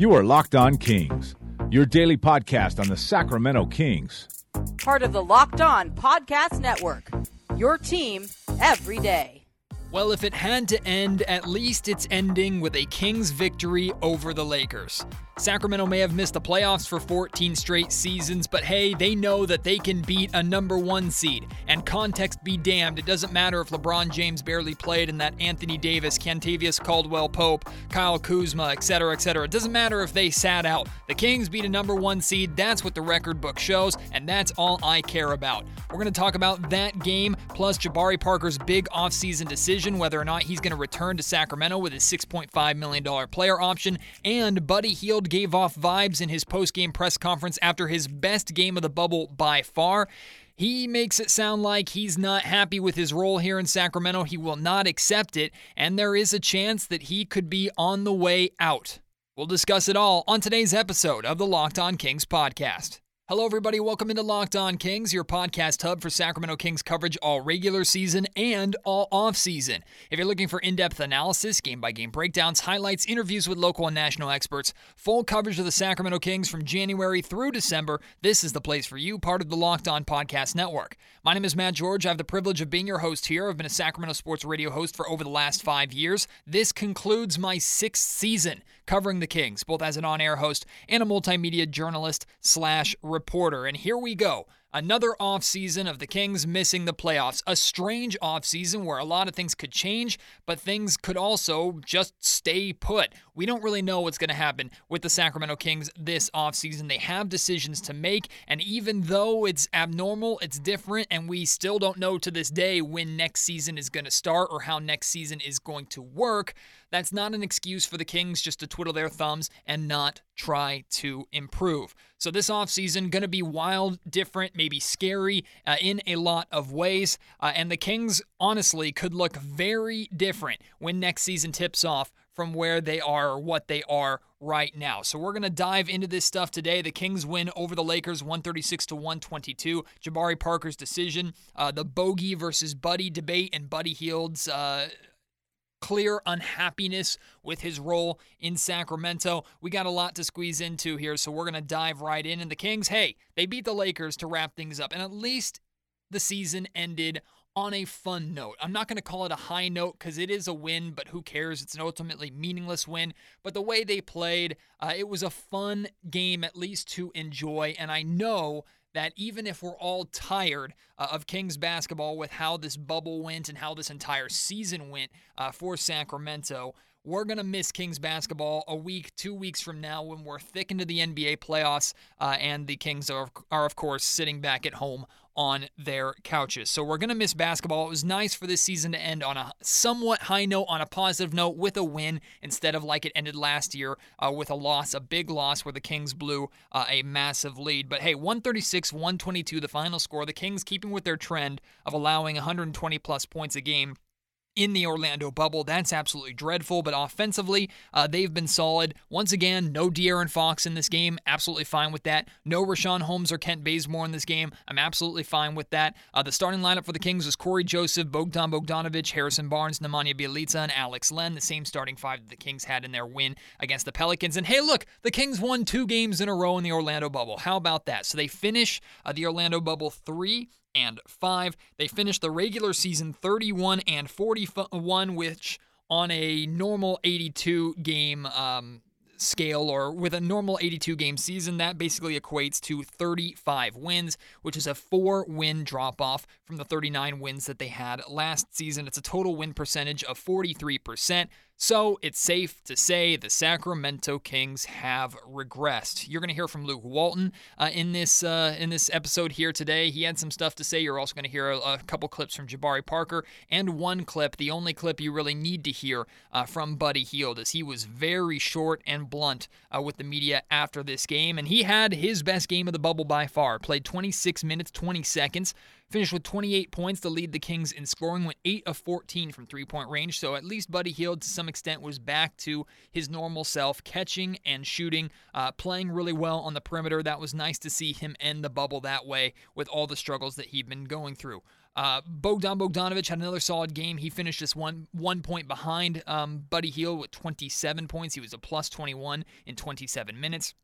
You are Locked On Kings, your daily podcast on the Sacramento Kings. Part of the Locked On Podcast Network. Your team every day. Well, if it had to end, at least it's ending with a Kings victory over the Lakers. Sacramento may have missed the playoffs for 14 straight seasons, but hey, they know that they can beat a number one seed. And context be damned, it doesn't matter if LeBron James barely played and that Anthony Davis, Kentavious Caldwell Pope, Kyle Kuzma, etc., etc. It doesn't matter if they sat out. The Kings beat a number one seed. That's what the record book shows, and that's all I care about. We're going to talk about that game, plus Jabari Parker's big offseason decision, whether or not he's going to return to Sacramento with his $6.5 million player option, and Buddy Gave off vibes in his post-game press conference after his best game of the bubble by far. He makes it sound like he's not happy with his role here in Sacramento. He will not accept it, and there is a chance that he could be on the way out. We'll discuss it all on today's episode of the Locked On Kings podcast. Hello, everybody. Welcome into Locked On Kings, your podcast hub for Sacramento Kings coverage all regular season and all off season. If you're looking for in depth analysis, game by game breakdowns, highlights, interviews with local and national experts, full coverage of the Sacramento Kings from January through December, this is the place for you, part of the Locked On Podcast Network. My name is Matt George. I have the privilege of being your host here. I've been a Sacramento sports radio host for over the last five years. This concludes my sixth season covering the Kings, both as an on air host and a multimedia journalist slash reporter. And here we go. Another offseason of the Kings missing the playoffs. A strange offseason where a lot of things could change, but things could also just stay put. We don't really know what's going to happen with the Sacramento Kings this offseason. They have decisions to make, and even though it's abnormal, it's different, and we still don't know to this day when next season is going to start or how next season is going to work. That's not an excuse for the Kings just to twiddle their thumbs and not try to improve. So this offseason going to be wild, different, maybe scary uh, in a lot of ways. Uh, and the Kings honestly could look very different when next season tips off from where they are or what they are right now. So we're going to dive into this stuff today. The Kings win over the Lakers 136 to 122. Jabari Parker's decision, uh, the bogey versus Buddy debate and Buddy Hield's uh, clear unhappiness with his role in Sacramento. We got a lot to squeeze into here, so we're going to dive right in. And the Kings, hey, they beat the Lakers to wrap things up. And at least the season ended on a fun note. I'm not going to call it a high note because it is a win, but who cares? It's an ultimately meaningless win. But the way they played, uh, it was a fun game, at least to enjoy. And I know that even if we're all tired uh, of Kings basketball with how this bubble went and how this entire season went uh, for Sacramento, we're going to miss Kings basketball a week, two weeks from now when we're thick into the NBA playoffs uh, and the Kings are, are, of course, sitting back at home on their couches. So we're going to miss basketball. It was nice for this season to end on a somewhat high note, on a positive note, with a win instead of like it ended last year uh, with a loss, a big loss where the Kings blew uh, a massive lead. But hey, 136 122, the final score. The Kings keeping with their trend of allowing 120 plus points a game in the Orlando bubble. That's absolutely dreadful. But offensively, uh, they've been solid. Once again, no De'Aaron Fox in this game. Absolutely fine with that. No Richaun Holmes or Kent Bazemore in this game. I'm absolutely fine with that. Uh, the starting lineup for the Kings was Cory Joseph, Bogdan Bogdanovic, Harrison Barnes, Nemanja Bjelica, and Alex Len. The same starting five that the Kings had in their win against the Pelicans. And hey, look, the Kings won two games in a row in the Orlando bubble. How about that? So they finish uh, the Orlando bubble three and 5. They finished the regular season 31 and 41, which on a normal 82 game um, scale or with a normal 82 game season, that basically equates to 35 wins, which is a four win drop off from the 39 wins that they had last season. It's a total win percentage of 43%. So it's safe to say the Sacramento Kings have regressed. You're going to hear from Luke Walton uh, in this uh, in this episode here today. He had some stuff to say. You're also going to hear a, a, couple clips from Jabari Parker and one clip, the only clip you really need to hear uh, from Buddy Hield, as he was very short and blunt uh, with the media after this game, and he had his best game of the bubble by far. Played 26 minutes 20 seconds Finished with 28 points to lead the Kings in scoring, went 8 of 14 from three point range. So at least Buddy Hield, to some extent, was back to his normal self, catching and shooting, uh, playing really well on the perimeter. That was nice to see him end the bubble that way with all the struggles that he'd been going through. Uh, Bogdan Bogdanovic had another solid game. He finished just one one point behind um, Buddy Hield with 27 points. He was a plus 21 in 27 minutes.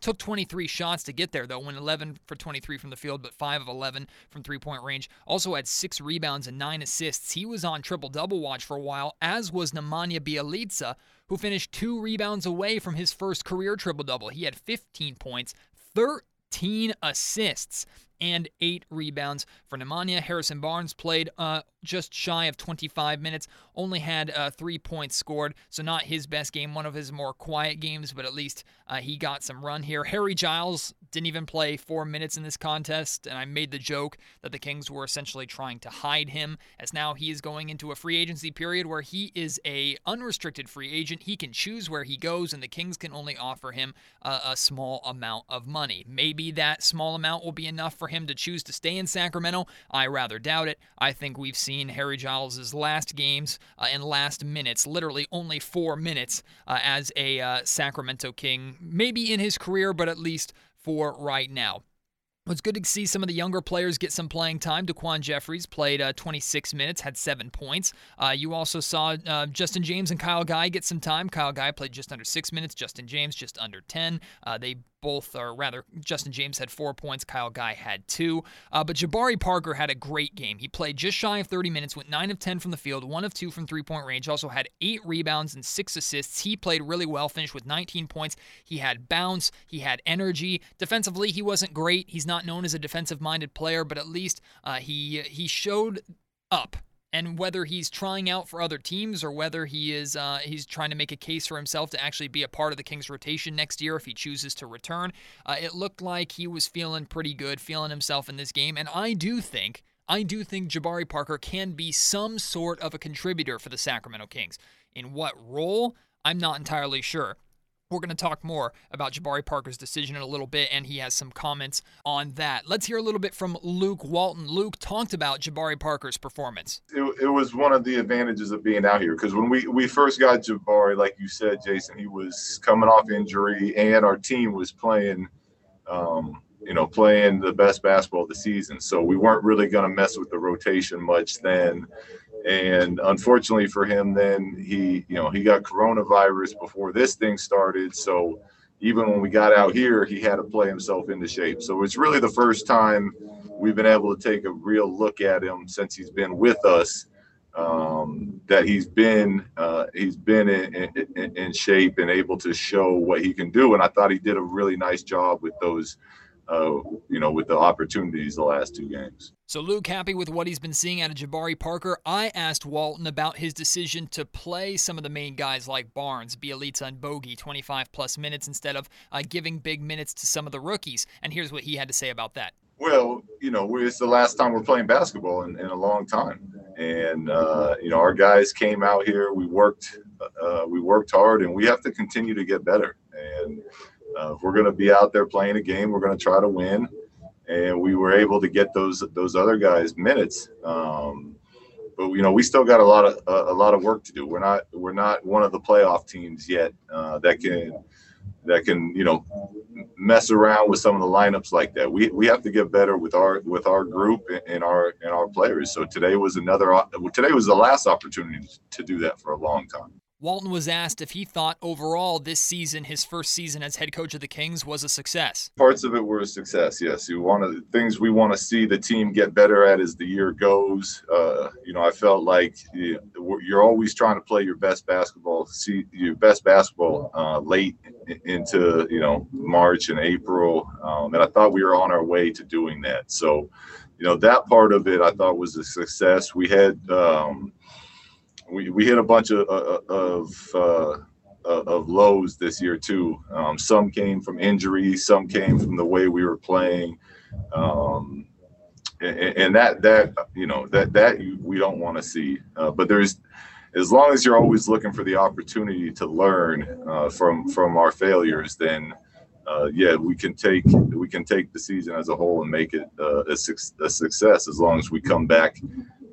Took 23 shots to get there, though, went 11 for 23 from the field, but 5 of 11 from three point range. Also had six rebounds and nine assists. He was on triple double watch for a while, as was Nemanja Bjelica, who finished two rebounds away from his first career triple double. He had 15 points, 13 assists and eight rebounds for Nemanja. Harrison Barnes played uh, just shy of 25 minutes, only had uh, three points scored, so not his best game, one of his more quiet games, but at least uh, he got some run here. Harry Giles didn't even play four minutes in this contest, and I made the joke that the Kings were essentially trying to hide him, as now he is going into a free agency period where he is a unrestricted free agent. He can choose where he goes, and the Kings can only offer him a, a small amount of money. Maybe that small amount will be enough for him to choose to stay in Sacramento. I rather doubt it. I think we've seen Harry Giles' last games uh, and last minutes, literally only four minutes uh, as a uh, Sacramento King, maybe in his career, but at least for right now. It's good to see some of the younger players get some playing time. Daquan Jeffries played uh, 26 minutes, had seven points. Uh, you also saw uh, Justin James and Kyle Guy get some time. Kyle Guy played just under six minutes. Justin James just under 10. Uh, they both, or rather, Justin James had four points, Kyle Guy had two. Uh, but Jabari Parker had a great game. He played just shy of 30 minutes, went 9 of 10 from the field, 1 of 2 from three point range, also had 8 rebounds and 6 assists. He played really well, finished with 19 points. He had bounce, he had energy. Defensively, he wasn't great. He's not known as a defensive minded player, but at least uh, he, he showed up and whether he's trying out for other teams or whether he is uh, he's trying to make a case for himself to actually be a part of the Kings rotation next year if he chooses to return. Uh, it looked like he was feeling pretty good, feeling himself in this game, and I do think. I do think Jabari Parker can be some sort of a contributor for the Sacramento Kings. In what role? I'm not entirely sure. We're going to talk more about Jabari Parker's decision in a little bit, and he has some comments on that. Let's hear a little bit from Luke Walton. Luke talked about Jabari Parker's performance. It, it was one of the advantages of being out here because when we, we first got Jabari, like you said, Jason, he was coming off injury, and our team was playing, um, you know, playing the best basketball of the season. So we weren't really going to mess with the rotation much then and unfortunately for him then he you know he got coronavirus before this thing started. So even when we got out here he had to play himself into shape. So it's really the first time we've been able to take a real look at him since he's been with us um, that he's been uh, he's been in, in, in shape and able to show what he can do. And i thought he did a really nice job with those uh, you know, with the opportunities the last two games. So Luke, happy with what he's been seeing out of Jabari Parker. I asked Walton about his decision to play some of the main guys like Barnes, Bjelica, and Bogey 25 plus minutes instead of uh, giving big minutes to some of the rookies. And here's what he had to say about that. Well, you know, it's the last time we're playing basketball in, in a long time, and uh, you know, our guys came out here. We worked, uh, we worked hard, and we have to continue to get better. And uh, if we're going to be out there playing a game, we're going to try to win. And we were able to get those those other guys minutes. Um, but you know, we still got a lot of uh, a lot of work to do. We're not we're not one of the playoff teams yet uh, that can that can you know mess around with some of the lineups like that. We we have to get better with our with our group and our and our players. So today was another today was the last opportunity to do that for a long time. Walton was asked if he thought overall this season, his first season as head coach of the Kings, was a success. Parts of it were a success, yes. One of the things we want to see the team get better at as the year goes. Uh, you know, I felt like you're always trying to play your best basketball, see your best basketball uh, late into you know March and April, um, and I thought we were on our way to doing that. So, you know, that part of it I thought was a success. We had. Um, we, we hit a bunch of uh, uh, of uh, of lows this year too. Um, some came from injuries, some came from the way we were playing, um, and, and, that that you know that that we don't want to see. Uh, but there's as long as you're always looking for the opportunity to learn uh, from from our failures, then. Uh, yeah, we can take we can take the season as a whole and make it uh, a, su- a, success as long as we come back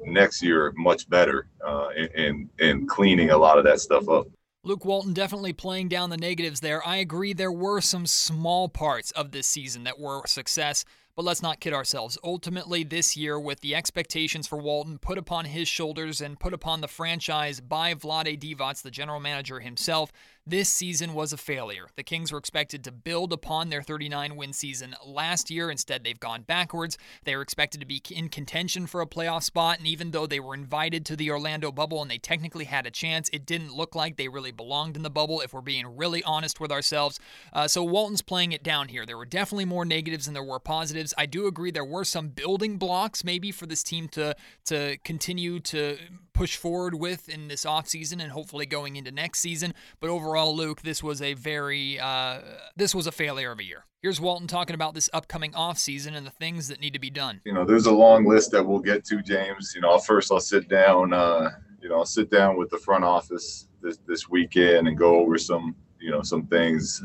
next year much better uh, and and cleaning a lot of that stuff up. Luke Walton definitely playing down the negatives there. I agree there were some small parts of this season that were a success, But let's not kid ourselves. Ultimately, this year, with the expectations for Walton put upon his shoulders and put upon the franchise by Vlade Divac, the general manager himself, this season was a failure. The Kings were expected to build upon their 39 win season last year. Instead, they've gone backwards. They were expected to be in contention for a playoff spot, and even though they were invited to the Orlando bubble and they technically had a chance, it didn't look like they really belonged in the bubble, if we're being really honest with ourselves. Uh, so Walton's playing it down here. There were definitely more negatives than there were positives. I do agree there were some building blocks maybe for this team to to continue to push forward with in this offseason and hopefully going into next season. But overall, Luke, this was a very uh, this was a failure of a year. Here's Walton talking about this upcoming offseason and the things that need to be done. You know, there's a long list that we'll get to, James. You know, first I'll sit down. Uh, you know, I'll sit down with the front office this this weekend and go over some you know some things.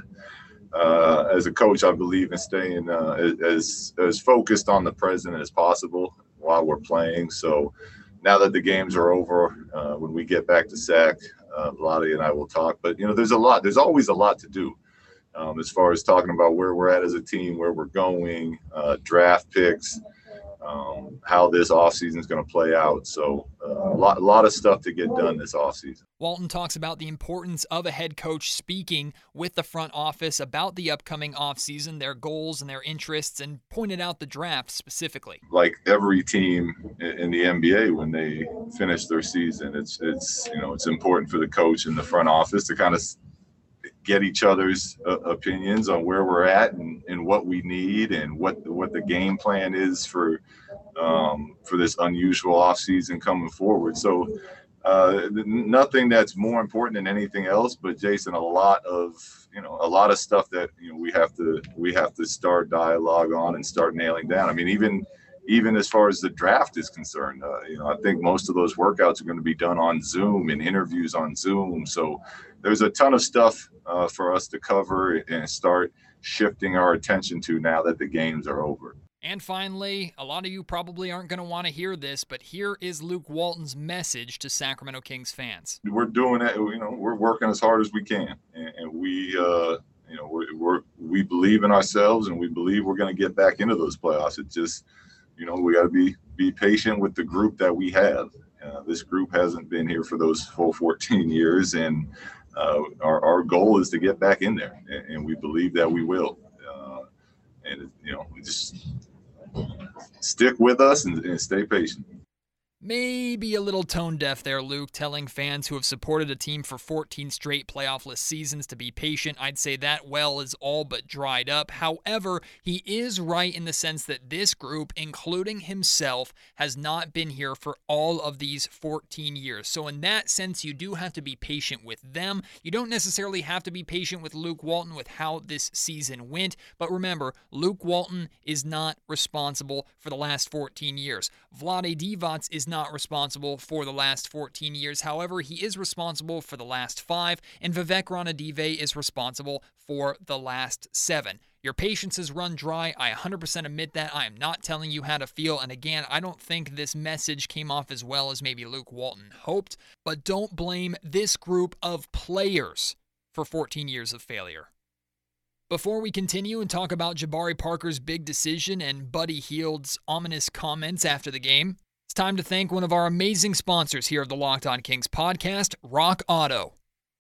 Uh, as a coach, I believe in staying uh, as as focused on the present as possible while we're playing. So now that the games are over, uh, when we get back to SAC, uh, Vlade and I will talk. But you know, there's a lot. There's always a lot to do um, as far as talking about where we're at as a team, where we're going, uh, draft picks, um, how this offseason is going to play out. So uh, a lot, a lot of stuff to get done this offseason. Walton talks about the importance of a head coach speaking with the front office about the upcoming offseason, their goals and their interests, and pointed out the draft specifically. Like every team in the NBA, when they finish their season, it's it's you know it's important for the coach and the front office to kind of get each other's uh, opinions on where we're at and, and what we need and what the, what the game plan is for um, for this unusual offseason coming forward. So uh, nothing that's more important than anything else, but Jason, a lot of you know a lot of stuff that you know we have to we have to start dialogue on and start nailing down. I mean, even even as far as the draft is concerned, uh, you know, I think most of those workouts are going to be done on Zoom and interviews on Zoom. So there's a ton of stuff uh, for us to cover and start shifting our attention to now that the games are over. And finally, a lot of you probably aren't going to want to hear this, but here is Luke Walton's message to Sacramento Kings fans. We're doing it, you know, we're working as hard as we can, and, and we, uh, you know, we're, we're, we believe in ourselves, and we believe we're going to get back into those playoffs. It just, you know, we got to be be patient with the group that we have. Uh, this group hasn't been here for those full 14 years, and uh, our, our goal is to get back in there, and, and we believe that we will. Uh, and you know, just stick with us and, and stay patient. Maybe a little tone deaf there, Luke, telling fans who have supported a team for 14 straight playoffless seasons to be patient. I'd say that well is all but dried up. However, he is right in the sense that this group, including himself, has not been here for all of these 14 years. So, in that sense, you do have to be patient with them. You don't necessarily have to be patient with Luke Walton with how this season went. But remember, Luke Walton is not responsible for the last 14 years. Vlade Divac is not responsible for the last 14 years. However, he is responsible for the last five, and Vivek Ranadive is responsible for the last seven. Your patience has run dry. I 100% admit that. I am not telling you how to feel. And again, I don't think this message came off as well as maybe Luke Walton hoped. But don't blame this group of players for 14 years of failure. Before we continue and talk about Jabari Parker's big decision and Buddy Hield's ominous comments after the game, it's time to thank one of our amazing sponsors here of the Locked On Kings podcast, Rock Auto.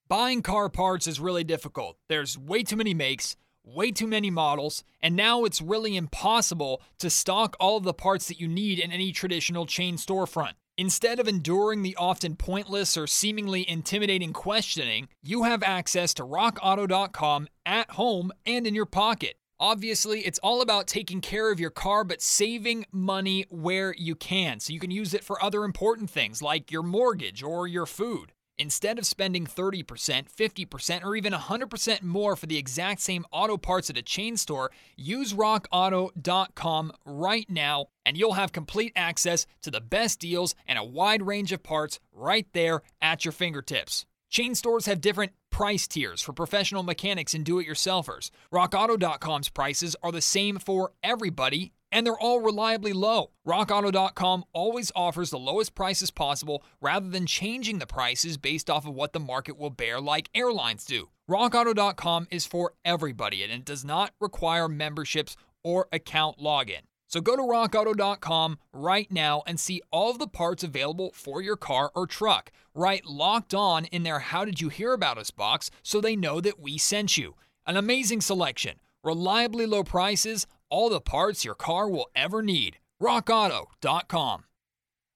Buying car parts is really difficult. There's way too many makes, way too many models, and now it's really impossible to stock all of the parts that you need in any traditional chain storefront. Instead of enduring the often pointless or seemingly intimidating questioning, you have access to rockauto.com at home and in your pocket. Obviously, it's all about taking care of your car, but saving money where you can so you can use it for other important things like your mortgage or your food. Instead of spending 30%, 50%, or even 100% more for the exact same auto parts at a chain store, use rockauto.com right now and you'll have complete access to the best deals and a wide range of parts right there at your fingertips. Chain stores have different price tiers for professional mechanics and do it yourselfers. RockAuto.com's prices are the same for everybody, and they're all reliably low. RockAuto.com always offers the lowest prices possible rather than changing the prices based off of what the market will bear, like airlines do. RockAuto.com is for everybody, and it does not require memberships or account login. So go to rockauto.com right now and see all of the parts available for your car or truck. Write locked on in their How Did You Hear About Us box so they know that we sent you. An amazing selection, reliably low prices, all the parts your car will ever need. RockAuto.com.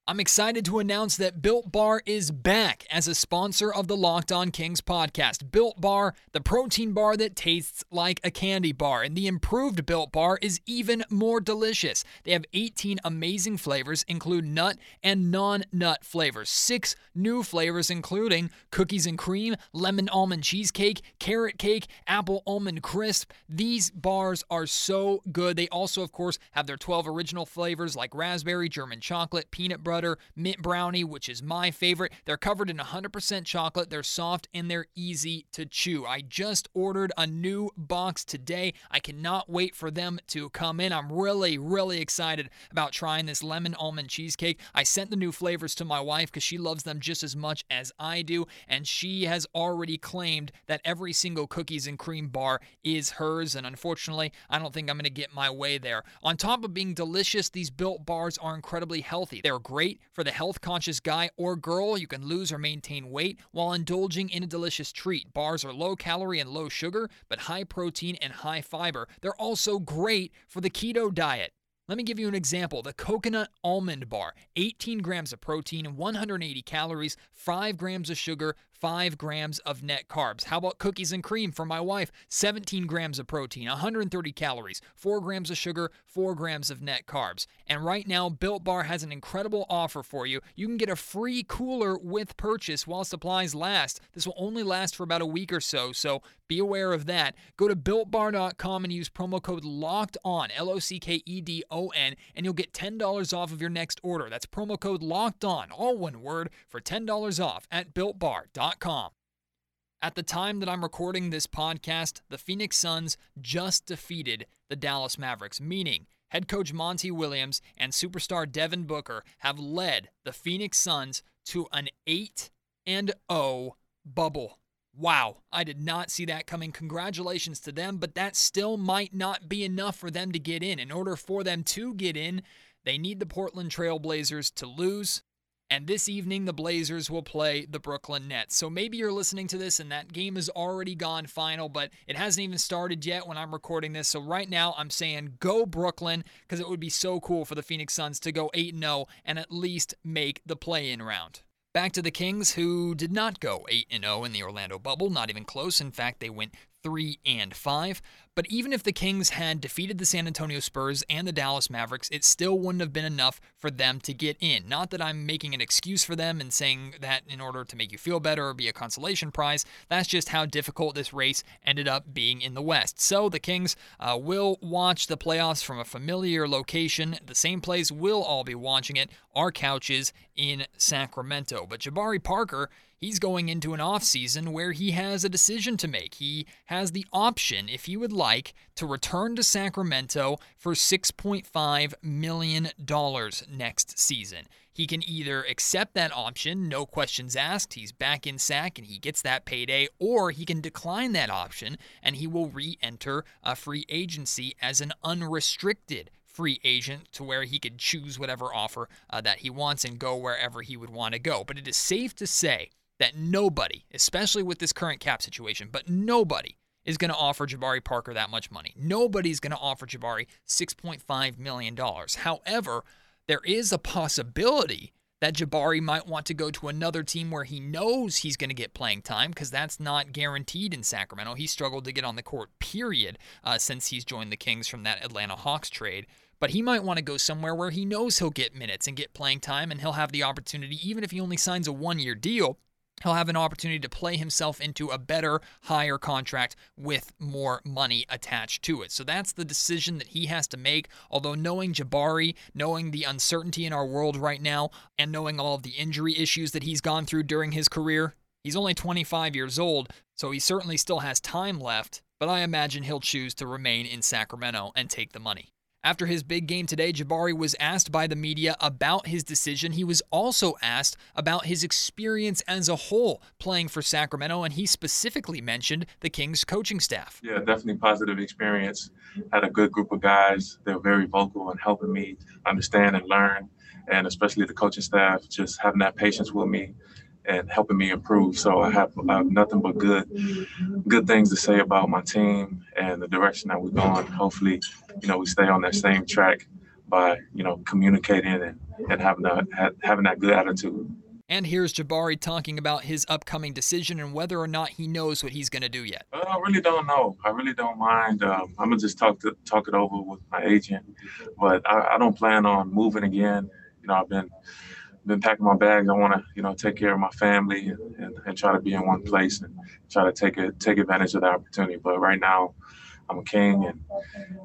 I'm excited to announce that Built Bar is back as a sponsor of the Locked On Kings podcast. Built Bar, the protein bar that tastes like a candy bar, and the improved Built Bar is even more delicious. They have 18 amazing flavors, include nut and non-nut flavors. Six new flavors, including cookies and cream, lemon almond cheesecake, carrot cake, apple almond crisp. These bars are so good. They also, of course, have their 12 original flavors like raspberry, German chocolate, peanut butter butter, mint brownie, which is my favorite. They're covered in 100% chocolate. They're soft and they're easy to chew. I just ordered a new box today. I cannot wait for them to come in. I'm really, really excited about trying this lemon almond cheesecake. I sent the new flavors to my wife because she loves them just as much as I do, and she has already claimed that every single cookies and cream bar is hers. And unfortunately, I don't think I'm going to get my way there. On top of being delicious, these built bars are incredibly healthy. They're great great for the health conscious guy or girl. You can lose or maintain weight while indulging in a delicious treat. Bars are low calorie and low sugar, but high protein and high fiber. They're also great for the keto diet. Let me give you an example. The coconut almond bar, 18 grams of protein, 180 calories, 5 grams of sugar, 5 grams of net carbs. How about cookies and cream for my wife? 17 grams of protein, 130 calories, 4 grams of sugar, 4 grams of net carbs. And right now, Built Bar has an incredible offer for you. You can get a free cooler with purchase while supplies last. This will only last for about a week or so, so be aware of that. Go to builtbar.com and use promo code LOCKED ON, L O C K E D O N, and you'll get $10 off of your next order. That's promo code LOCKED ON, all one word, for $10 off at builtbar.com. At the time that I'm recording this podcast, the Phoenix Suns just defeated the Dallas Mavericks, meaning head coach Monty Williams and superstar Devin Booker have led the Phoenix Suns to an 8 and 0 bubble. Wow, I did not see that coming. Congratulations to them, but that still might not be enough for them to get in. In order for them to get in, they need the Portland Trailblazers to lose and this evening, the Blazers will play the Brooklyn Nets. So maybe you're listening to this and that game has already gone final, but it hasn't even started yet when I'm recording this. So right now, I'm saying go Brooklyn because it would be so cool for the Phoenix Suns to go 8 0 and at least make the play in round. Back to the Kings, who did not go 8 0 in the Orlando bubble, not even close. In fact, they went 3 and 5. But even if the Kings had defeated the San Antonio Spurs and the Dallas Mavericks, it still wouldn't have been enough for them to get in. Not that I'm making an excuse for them and saying that in order to make you feel better or be a consolation prize. That's just how difficult this race ended up being in the West. So the Kings uh, will watch the playoffs from a familiar location. The same place we'll all be watching it, our couches in Sacramento. But Jabari Parker he's going into an offseason where he has a decision to make. He has the option, if he would like, to return to Sacramento for $6.5 million next season. He can either accept that option, no questions asked, he's back in SAC and he gets that payday, or he can decline that option and he will re enter a free agency as an unrestricted free agent to where he could choose whatever offer uh, that he wants and go wherever he would want to go. But it is safe to say that nobody, especially with this current cap situation, but nobody is going to offer Jabari Parker that much money. Nobody's going to offer Jabari $6.5 million. However, there is a possibility that Jabari might want to go to another team where he knows he's going to get playing time because that's not guaranteed in Sacramento. He struggled to get on the court, period, uh, since he's joined the Kings from that Atlanta Hawks trade. But he might want to go somewhere where he knows he'll get minutes and get playing time and he'll have the opportunity, even if he only signs a one year deal, he'll have an opportunity to play himself into a better, higher contract with more money attached to it. So that's the decision that he has to make. Although knowing Jabari, knowing the uncertainty in our world right now, and knowing all of the injury issues that he's gone through during his career, he's only 25 years old, so he certainly still has time left. But I imagine he'll choose to remain in Sacramento and take the money. After his big game today, Jabari was asked by the media about his decision. He was also asked about his experience as a whole playing for Sacramento, and he specifically mentioned the Kings coaching staff. Yeah, definitely positive experience. Had a good group of guys. They were very vocal in helping me understand and learn, and especially the coaching staff just having that patience with me and helping me improve. So I have, I have nothing but good good things to say about my team and the direction that we're going. Hopefully, you know, we stay on that same track by, you know, communicating and, and having that having that good attitude. And here's Jabari talking about his upcoming decision and whether or not he knows what he's going to do yet. Uh, I really don't know. I really don't mind. Um, I'm gonna just talk to talk it over with my agent, but I, I don't plan on moving again. You know, I've been been packing my bags. I want to, you know, take care of my family and, and, and, try to be in one place and try to take it, take advantage of the opportunity. But right now, I'm a king, and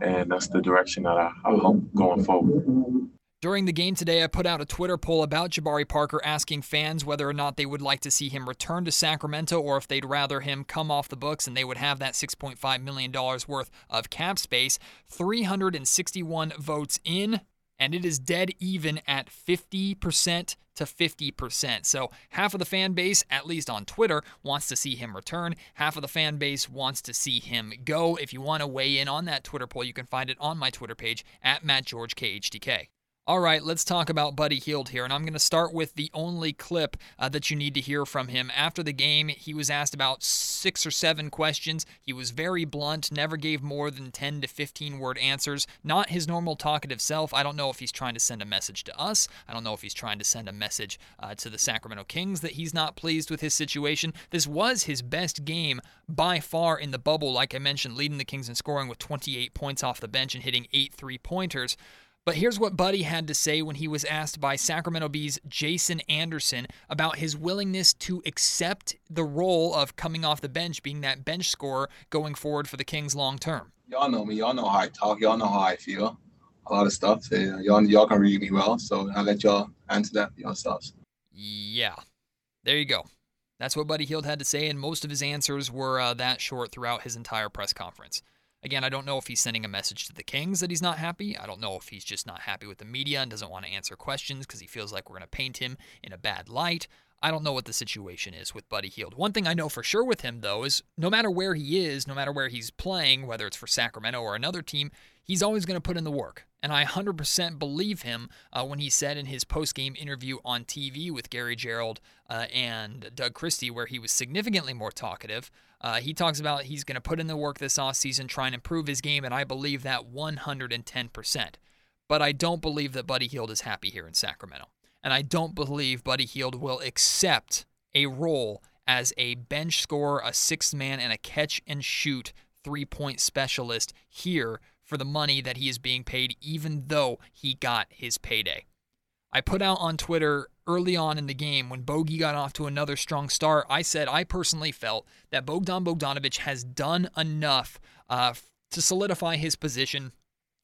and that's the direction that I, I hope going forward. During the game today, I put out a Twitter poll about Jabari Parker asking fans whether or not they would like to see him return to Sacramento or if they'd rather him come off the books and they would have that $6.5 million worth of cap space. 361 votes in, and it is dead even at 50% to 50%. So half of the fan base, at least on Twitter, wants to see him return. Half of the fan base wants to see him go. If you want to weigh in on that Twitter poll, you can find it on my Twitter page at MattGeorgeKHTK. All right, let's talk about Buddy Hield here. And I'm going to start with the only clip uh, that you need to hear from him. After the game, he was asked about six or seven questions. He was very blunt, never gave more than 10 to 15 word answers. Not his normal talkative self. I don't know if he's trying to send a message to us. I don't know if he's trying to send a message uh, to the Sacramento Kings that he's not pleased with his situation. This was his best game by far in the bubble, like I mentioned, leading the Kings in scoring with 28 points off the bench and hitting eight three pointers. But here's what Buddy had to say when he was asked by Sacramento Bee's Jason Anderson about his willingness to accept the role of coming off the bench, being that bench scorer going forward for the Kings long term. Y'all know me. Y'all know how I talk. Y'all know how I feel. A lot of stuff. Y'all, y'all can read me well. So I'll let y'all answer that for yourselves. Yeah. There you go. That's what Buddy Hield had to say, and most of his answers were uh, that short throughout his entire press conference. Again, I don't know if he's sending a message to the Kings that he's not happy. I don't know if he's just not happy with the media and doesn't want to answer questions because he feels like we're going to paint him in a bad light. I don't know what the situation is with Buddy Hield. One thing I know for sure with him, though, is no matter where he is, no matter where he's playing, whether it's for Sacramento or another team, he's always going to put in the work. And I 100% believe him uh, when he said in his post-game interview on TV with Gary Gerould uh, and Doug Christie, where he was significantly more talkative, uh, he talks about he's going to put in the work this offseason, try and improve his game, and I believe that 110%. But I don't believe that Buddy Hield is happy here in Sacramento. And I don't believe Buddy Hield will accept a role as a bench scorer, a sixth man, and a catch and shoot three point specialist here for the money that he is being paid, even though he got his payday. I put out on Twitter early on in the game when Bogey got off to another strong start. I said I personally felt that Bogdan Bogdanovic has done enough uh, to solidify his position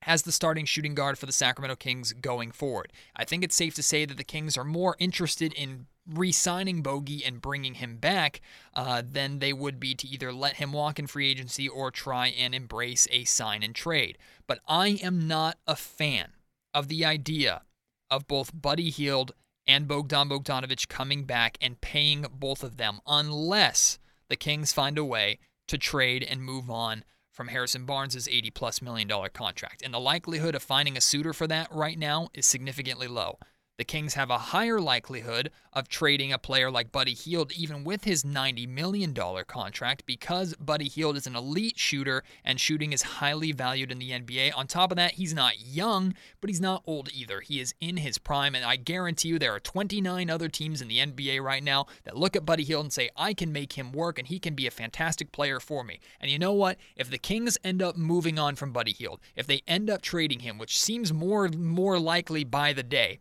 as the starting shooting guard for the Sacramento Kings going forward. I think it's safe to say that the Kings are more interested in re-signing Bogey and bringing him back uh, than they would be to either let him walk in free agency or try and embrace a sign and trade. But I am not a fan of the idea of both Buddy Hield and Bogdan Bogdanovic coming back and paying both of them unless the Kings find a way to trade and move on from Harrison Barnes' 80 plus million dollar contract. And the likelihood of finding a suitor for that right now is significantly low. The Kings have a higher likelihood of trading a player like Buddy Hield, even with his $90 million contract, because Buddy Hield is an elite shooter and shooting is highly valued in the NBA. On top of that, he's not young, but he's not old either. He is in his prime, and I guarantee you there are 29 other teams in the NBA right now that look at Buddy Hield and say, I can make him work and he can be a fantastic player for me. And you know what? If the Kings end up moving on from Buddy Hield, if they end up trading him, which seems more more likely by the day,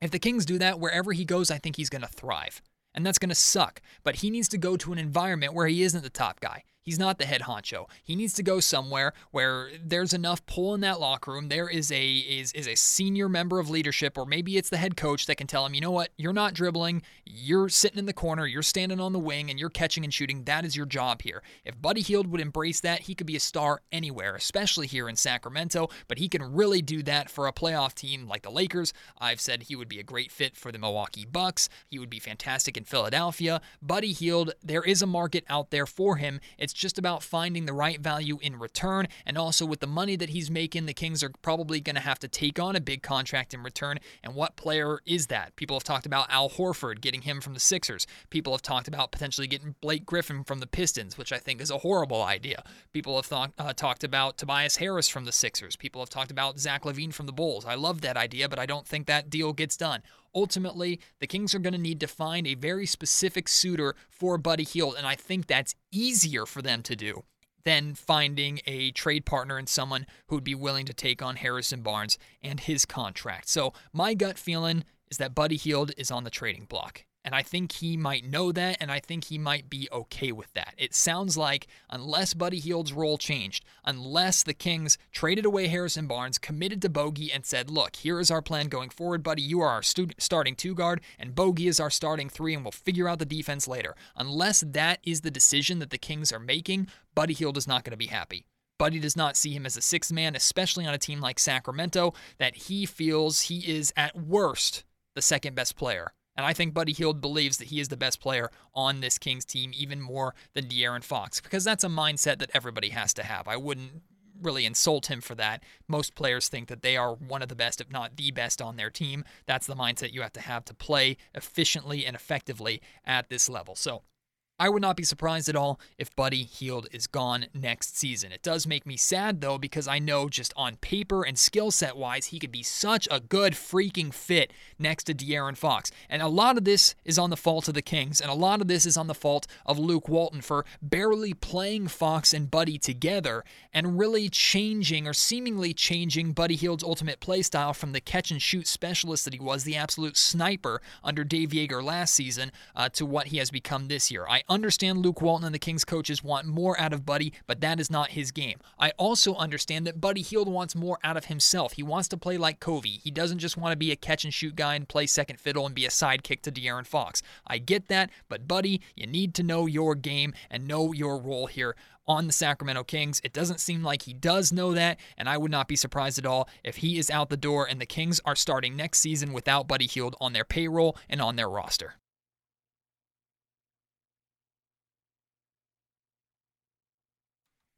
if the Kings do that, wherever he goes, I think he's going to thrive. And that's going to suck. But he needs to go to an environment where he isn't the top guy. He's not the head honcho. He needs to go somewhere where there's enough pull in that locker room. There is a is is a senior member of leadership, or maybe it's the head coach that can tell him, you know what, you're not dribbling, you're sitting in the corner, you're standing on the wing, and you're catching and shooting. That is your job here. If Buddy Hield would embrace that, he could be a star anywhere, especially here in Sacramento. But he can really do that for a playoff team like the Lakers. I've said he would be a great fit for the Milwaukee Bucks. He would be fantastic in Philadelphia. Buddy Hield, there is a market out there for him. It's just about finding the right value in return. And also, with the money that he's making, the Kings are probably going to have to take on a big contract in return. And what player is that? People have talked about Al Horford, getting him from the Sixers. People have talked about potentially getting Blake Griffin from the Pistons, which I think is a horrible idea. People have thought, uh, talked about Tobias Harris from the Sixers. People have talked about Zach LaVine from the Bulls. I love that idea, but I don't think that deal gets done. Ultimately, the Kings are going to need to find a very specific suitor for Buddy Hield, and I think that's easier for them to do than finding a trade partner and someone who would be willing to take on Harrison Barnes and his contract. So, my gut feeling is that Buddy Hield is on the trading block. And I think he might know that, and I think he might be okay with that. It sounds like, unless Buddy Hield's role changed, unless the Kings traded away Harrison Barnes, committed to Bogey, and said, look, here is our plan going forward, Buddy. You are our starting two guard, and Bogey is our starting three, and we'll figure out the defense later. Unless that is the decision that the Kings are making, Buddy Hield is not going to be happy. Buddy does not see him as a sixth man, especially on a team like Sacramento, that he feels he is at worst the second best player and I think Buddy Hield believes that he is the best player on this Kings team, even more than De'Aaron Fox, because that's a mindset that everybody has to have. I wouldn't really insult him for that. Most players think that they are one of the best, if not the best, on their team. That's the mindset you have to have to play efficiently and effectively at this level. So I would not be surprised at all if Buddy Hield is gone next season. It does make me sad though because I know just on paper and skill set wise he could be such a good freaking fit next to De'Aaron Fox. And a lot of this is on the fault of the Kings and a lot of this is on the fault of Luke Walton for barely playing Fox and Buddy together and really changing or seemingly changing Buddy Hield's ultimate play style from the catch and shoot specialist that he was, the absolute sniper under Dave Joerger last season, uh, to what he has become this year. I understand Luke Walton and the Kings coaches want more out of Buddy, but that is not his game. I also understand that Buddy Hield wants more out of himself. He wants to play like Kobe. He doesn't just want to be a catch and shoot guy and play second fiddle and be a sidekick to De'Aaron Fox. I get that, but Buddy, you need to know your game and know your role here on the Sacramento Kings. It doesn't seem like he does know that, and I would not be surprised at all if he is out the door and the Kings are starting next season without Buddy Hield on their payroll and on their roster.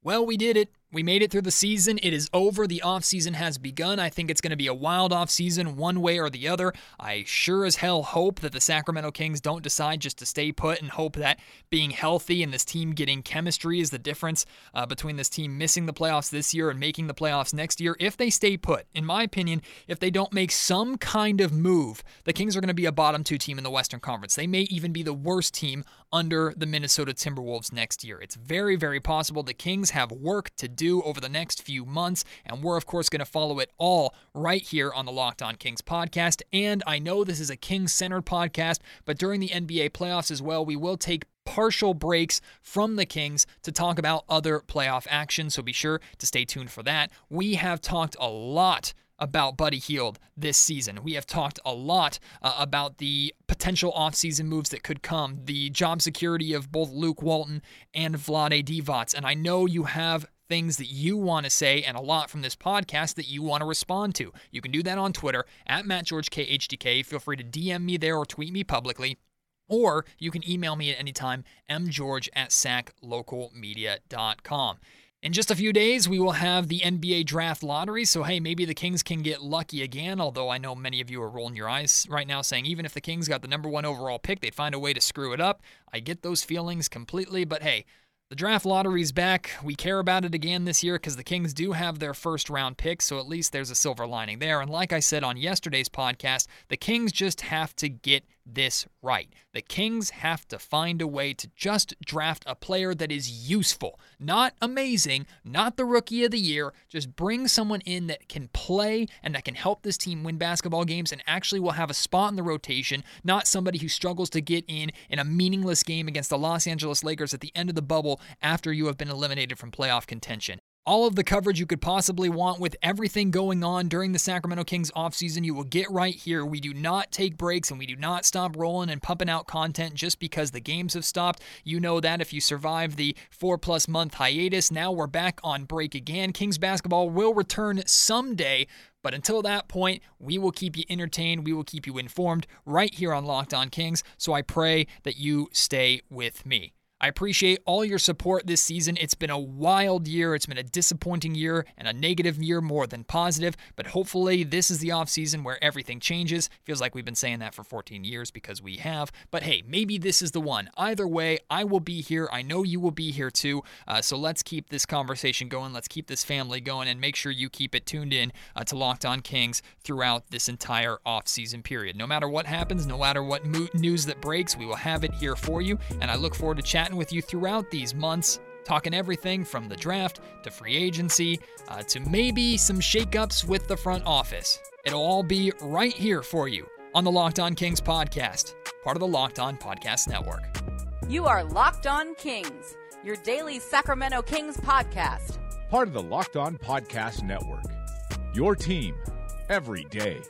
Well, we did it. We made it through the season. It is over. The offseason has begun. I think it's going to be a wild offseason one way or the other. I sure as hell hope that the Sacramento Kings don't decide just to stay put and hope that being healthy and this team getting chemistry is the difference uh, between this team missing the playoffs this year and making the playoffs next year. If they stay put, in my opinion, if they don't make some kind of move, the Kings are going to be a bottom two team in the Western Conference. They may even be the worst team under the Minnesota Timberwolves next year. It's very, very possible the Kings have work to do over the next few months. And we're, of course, going to follow it all right here on the Locked On Kings podcast. And I know this is a Kings centered podcast, but during the NBA playoffs as well, we will take partial breaks from the Kings to talk about other playoff action. So be sure to stay tuned for that. We have talked a lot about Buddy Hield this season. We have talked a lot uh, about the potential offseason moves that could come, the job security of both Luke Walton and Vlade Divac. And I know you have things that you want to say and a lot from this podcast that you want to respond to. You can do that on Twitter at MattGeorgeKHTK. Feel free to DM me there or tweet me publicly. Or you can email me at any time, mgeorge at saclocalmedia.com. In just a few days, we will have the NBA draft lottery. So, hey, maybe the Kings can get lucky again. Although I know many of you are rolling your eyes right now saying even if the Kings got the number one overall pick, they'd find a way to screw it up. I get those feelings completely. But hey, the draft lottery's back. We care about it again this year because the Kings do have their first round pick, so at least there's a silver lining there. And like I said on yesterday's podcast, the Kings just have to get this right. The Kings have to find a way to just draft a player that is useful, not amazing, not the rookie of the year. Just bring someone in that can play and that can help this team win basketball games and actually will have a spot in the rotation, not somebody who struggles to get in in a meaningless game against the Los Angeles Lakers at the end of the bubble after you have been eliminated from playoff contention. All of the coverage you could possibly want with everything going on during the Sacramento Kings offseason, you will get right here. We do not take breaks and we do not stop rolling and pumping out content just because the games have stopped. You know that if you survive the four plus month hiatus, now we're back on break again. Kings basketball will return someday. But until that point, we will keep you entertained. We will keep you informed right here on Locked On Kings. So I pray that you stay with me. I appreciate all your support this season. It's been a wild year. It's been a disappointing year and a negative year more than positive, but hopefully this is the offseason where everything changes. Feels like we've been saying that for 14 years because we have, but hey, maybe this is the one. Either way, I will be here. I know you will be here too. Uh, so let's keep this conversation going. Let's keep this family going and make sure you keep it tuned in uh, to Locked On Kings throughout this entire offseason period. No matter what happens, no matter what mo- news that breaks, we will have it here for you. And I look forward to chatting chatting with you throughout these months, talking everything from the draft to free agency uh, to maybe some shakeups with the front office. It'll all be right here for you on the Locked On Kings podcast, part of the Locked On Podcast Network. You are Locked On Kings, your daily Sacramento Kings podcast, part of the Locked On Podcast Network. Your team every day.